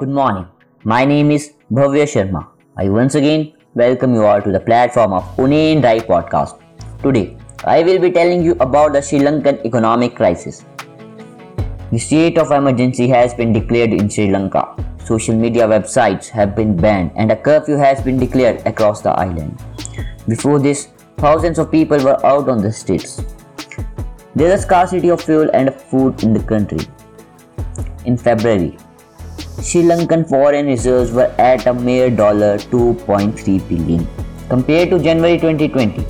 Good morning. My name is Bhavya Sharma. I once again welcome you all to the platform of Pune Drive podcast. Today, I will be telling you about the Sri Lankan economic crisis. The state of emergency has been declared in Sri Lanka. Social media websites have been banned and a curfew has been declared across the island. Before this, thousands of people were out on the streets. There is a scarcity of fuel and food in the country. In February, Sri Lankan foreign reserves were at a mere $2.3 billion. Compared to January 2020,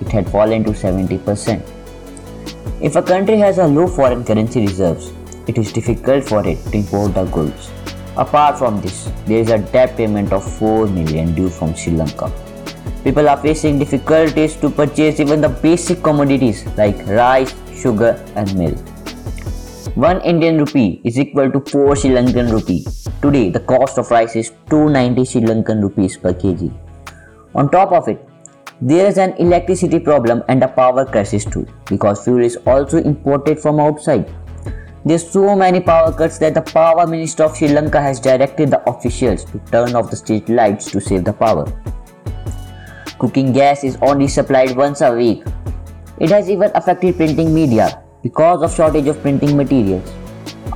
it had fallen to 70%. If a country has a low foreign currency reserves, it is difficult for it to import the goods. Apart from this, there is a debt payment of 4 million due from Sri Lanka. People are facing difficulties to purchase even the basic commodities like rice, sugar, and milk. 1 Indian rupee is equal to 4 Sri Lankan rupee. Today, the cost of rice is 290 Sri Lankan rupees per kg. On top of it, there is an electricity problem and a power crisis too because fuel is also imported from outside. There's so many power cuts that the Power Minister of Sri Lanka has directed the officials to turn off the street lights to save the power. Cooking gas is only supplied once a week. It has even affected printing media because of shortage of printing materials.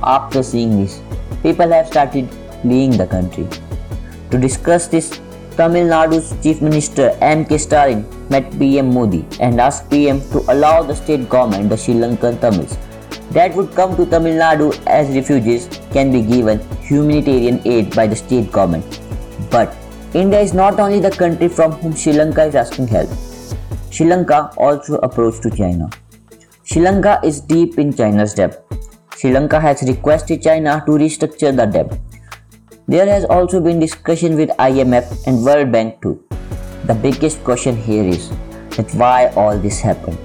After seeing this, people have started fleeing the country. To discuss this, Tamil Nadu's Chief Minister M. K. Stalin met PM Modi and asked PM to allow the state government, the Sri Lankan Tamils, that would come to Tamil Nadu as refugees can be given humanitarian aid by the state government. But India is not only the country from whom Sri Lanka is asking help. Sri Lanka also approached to China. Sri Lanka is deep in China's debt. Sri Lanka has requested China to restructure the debt. There has also been discussion with IMF and World Bank too. The biggest question here is that why all this happened.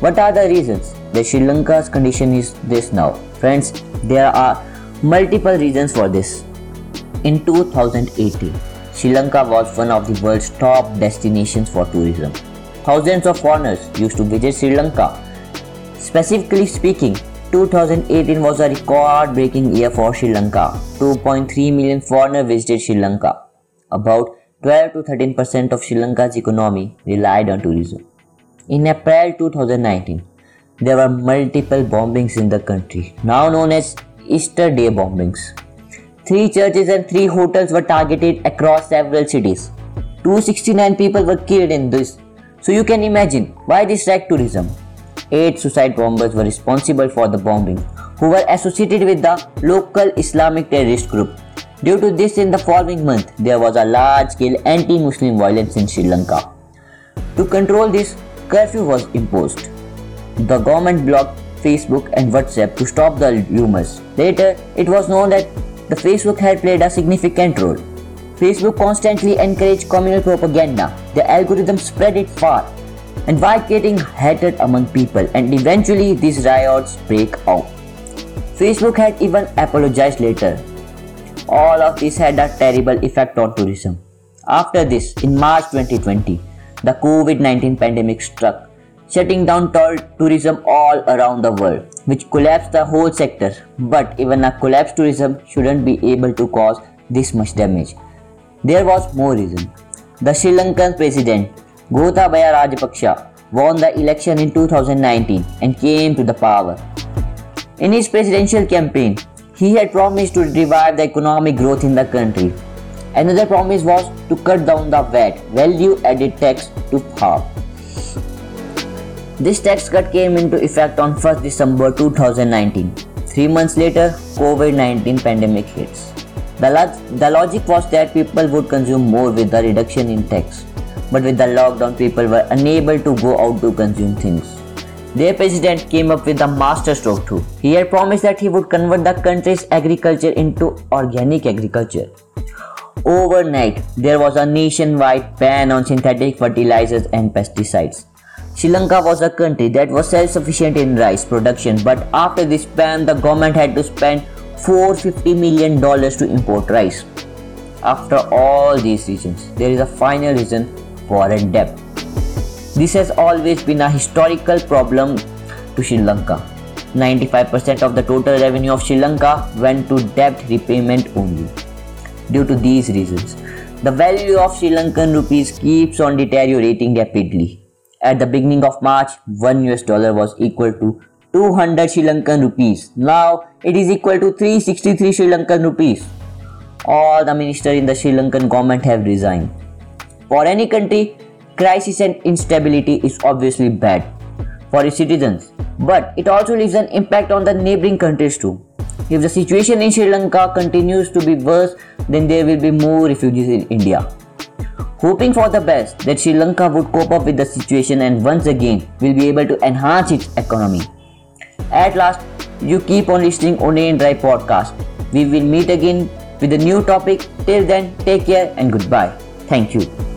What are the reasons that Sri Lanka's condition is this now? Friends, there are multiple reasons for this. In 2018, Sri Lanka was one of the world's top destinations for tourism. Thousands of foreigners used to visit Sri Lanka. Specifically speaking, 2018 was a record breaking year for Sri Lanka. 2.3 million foreigners visited Sri Lanka. About 12 to 13 percent of Sri Lanka's economy relied on tourism. In April 2019, there were multiple bombings in the country, now known as Easter Day bombings. Three churches and three hotels were targeted across several cities. 269 people were killed in this. So you can imagine why this wrecked tourism. Eight suicide bombers were responsible for the bombing, who were associated with the local Islamic terrorist group. Due to this, in the following month, there was a large scale anti Muslim violence in Sri Lanka. To control this, curfew was imposed. The government blocked Facebook and WhatsApp to stop the rumors. Later, it was known that the Facebook had played a significant role. Facebook constantly encouraged communal propaganda. The algorithm spread it far and by getting hatred among people and eventually these riots break out. Facebook had even apologized later. All of this had a terrible effect on tourism. After this, in March 2020, the COVID 19 pandemic struck, shutting down tourism all around the world, which collapsed the whole sector. But even a collapsed tourism shouldn't be able to cause this much damage. There was more reason. The Sri Lankan president Gotabaya Rajapaksa won the election in 2019 and came to the power. In his presidential campaign, he had promised to revive the economic growth in the country. Another promise was to cut down the VAT, value added tax, to half. This tax cut came into effect on 1st December 2019. Three months later, COVID-19 pandemic hits. The, log- the logic was that people would consume more with the reduction in tax. But with the lockdown, people were unable to go out to consume things. Their president came up with a masterstroke too. He had promised that he would convert the country's agriculture into organic agriculture. Overnight, there was a nationwide ban on synthetic fertilizers and pesticides. Sri Lanka was a country that was self-sufficient in rice production, but after this ban, the government had to spend 450 million dollars to import rice. After all these reasons, there is a final reason foreign debt. This has always been a historical problem to Sri Lanka. 95% of the total revenue of Sri Lanka went to debt repayment only. due to these reasons. The value of Sri Lankan rupees keeps on deteriorating rapidly. At the beginning of March, 1 US dollar was equal to 200 Sri Lankan rupees. Now it is equal to 363 Sri Lankan rupees. All the ministers in the Sri Lankan government have resigned. For any country, crisis and instability is obviously bad for its citizens, but it also leaves an impact on the neighboring countries too. If the situation in Sri Lanka continues to be worse, then there will be more refugees in India. Hoping for the best that Sri Lanka would cope up with the situation and once again will be able to enhance its economy. At last, you keep on listening One and Dry podcast. We will meet again with a new topic. Till then, take care and goodbye. Thank you.